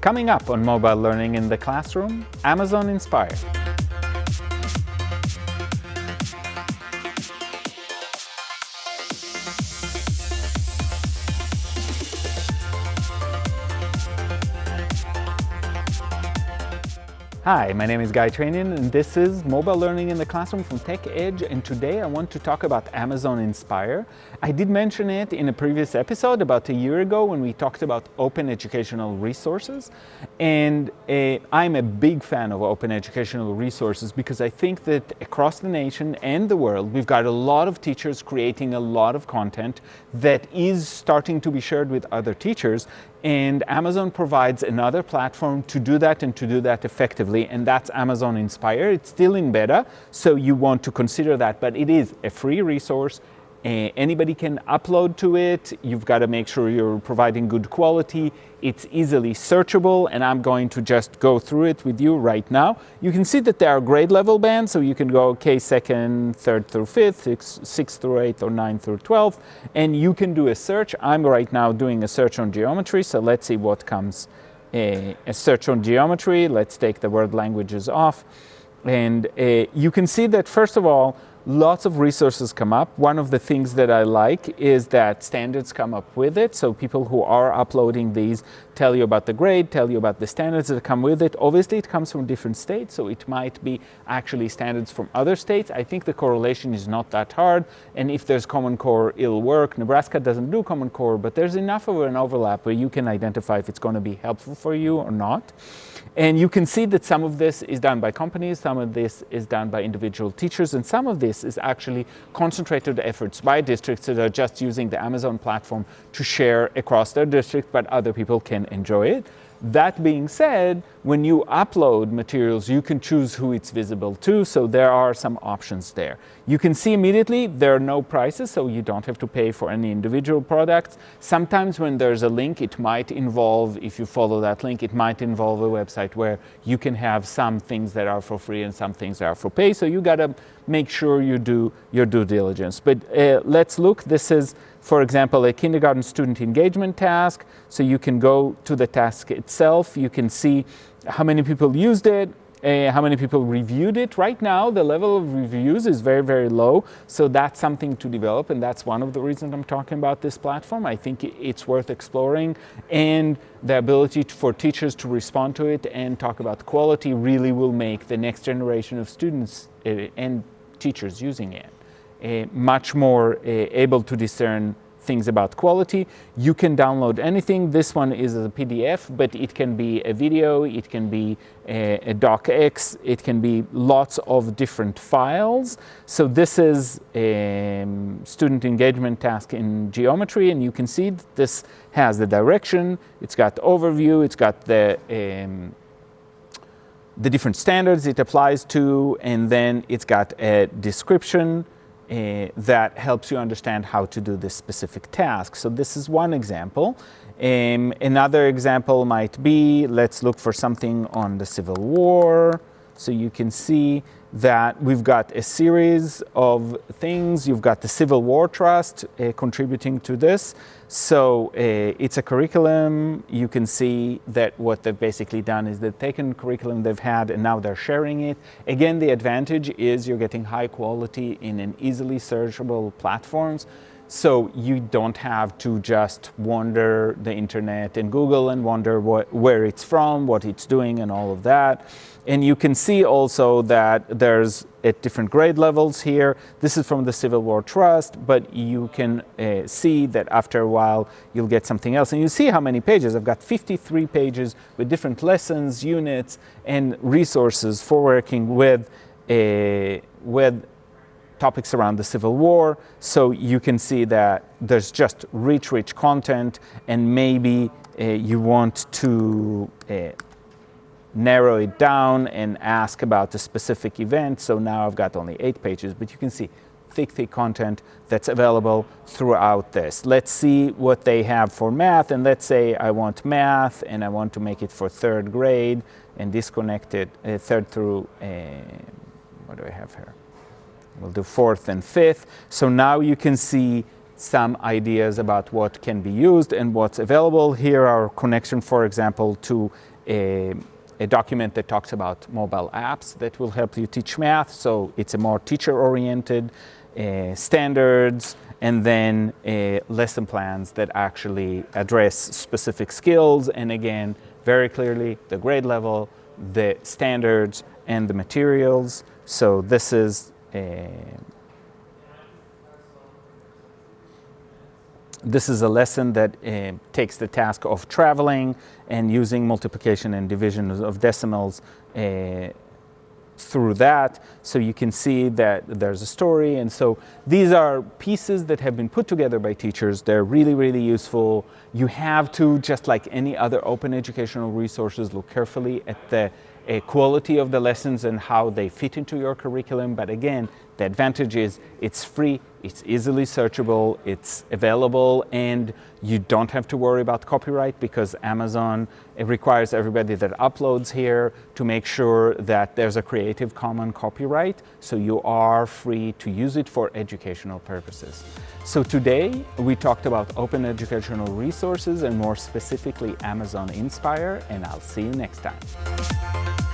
Coming up on mobile learning in the classroom, Amazon Inspire. Hi, my name is Guy Trainin and this is Mobile Learning in the Classroom from Tech Edge and today I want to talk about Amazon Inspire. I did mention it in a previous episode about a year ago when we talked about open educational resources and uh, I'm a big fan of open educational resources because I think that across the nation and the world we've got a lot of teachers creating a lot of content that is starting to be shared with other teachers. And Amazon provides another platform to do that and to do that effectively, and that's Amazon Inspire. It's still in beta, so you want to consider that, but it is a free resource anybody can upload to it. You've got to make sure you're providing good quality. It's easily searchable, and I'm going to just go through it with you right now. You can see that there are grade level bands, so you can go K second, third through fifth, six, six through eighth, or nine through 12, and you can do a search. I'm right now doing a search on geometry, so let's see what comes. A, a search on geometry. Let's take the word languages off. And uh, you can see that, first of all, lots of resources come up. One of the things that I like is that standards come up with it. So people who are uploading these tell you about the grade, tell you about the standards that come with it. Obviously, it comes from different states, so it might be actually standards from other states. I think the correlation is not that hard. And if there's Common Core, it'll work. Nebraska doesn't do Common Core, but there's enough of an overlap where you can identify if it's going to be helpful for you or not. And you can see that some of this is done by companies, some of this is done by individual teachers, and some of this is actually concentrated efforts by districts that are just using the Amazon platform to share across their district, but other people can enjoy it. That being said, when you upload materials, you can choose who it's visible to, so there are some options there. You can see immediately there are no prices, so you don't have to pay for any individual products. Sometimes when there's a link, it might involve, if you follow that link, it might involve a website where you can have some things that are for free and some things that are for pay, so you gotta make sure you do your due diligence. But uh, let's look, this is for example, a kindergarten student engagement task. So you can go to the task itself, you can see how many people used it, uh, how many people reviewed it. Right now, the level of reviews is very, very low. So that's something to develop, and that's one of the reasons I'm talking about this platform. I think it's worth exploring, and the ability for teachers to respond to it and talk about quality really will make the next generation of students uh, and teachers using it much more uh, able to discern things about quality. You can download anything. This one is a PDF, but it can be a video, it can be a, a docx, it can be lots of different files. So this is a um, student engagement task in geometry, and you can see this has the direction, it's got the overview, it's got the um, the different standards it applies to, and then it's got a description, uh, that helps you understand how to do this specific task. So this is one example. Um, another example might be, let's look for something on the Civil War. So you can see that we've got a series of things. You've got the Civil War Trust uh, contributing to this. So uh, it's a curriculum. You can see that what they've basically done is they've taken curriculum they've had and now they're sharing it. Again, the advantage is you're getting high quality in an easily searchable platforms. So you don't have to just wander the internet and Google and wonder what, where it's from, what it's doing, and all of that. And you can see also that there's at different grade levels here. This is from the Civil War Trust, but you can uh, see that after a while you'll get something else. And you see how many pages. I've got 53 pages with different lessons, units, and resources for working with, uh, with topics around the Civil War. So you can see that there's just rich, rich content, and maybe uh, you want to uh, narrow it down and ask about a specific event. So now I've got only eight pages, but you can see thick, thick content that's available throughout this. Let's see what they have for math, and let's say I want math and I want to make it for third grade and disconnect it uh, third through, uh, what do I have here? We'll do fourth and fifth. So now you can see some ideas about what can be used and what's available. Here are connection, for example, to a, a document that talks about mobile apps that will help you teach math. So it's a more teacher-oriented uh, standards and then uh, lesson plans that actually address specific skills and again, very clearly the grade level, the standards, and the materials. So this is a, this is a lesson that uh, takes the task of traveling and using multiplication and division of decimals uh, through that. So you can see that there's a story. And so these are pieces that have been put together by teachers. They're really, really useful. You have to, just like any other open educational resources, look carefully at the quality of the lessons and how they fit into your curriculum. But again, the advantage is it's free, it's easily searchable, it's available, and you don't have to worry about copyright because Amazon requires everybody that uploads here to make sure that there's a Creative Commons copyright, so you are free to use it for educational purposes. So today we talked about open educational resources and more specifically Amazon Inspire, and I'll see you next time.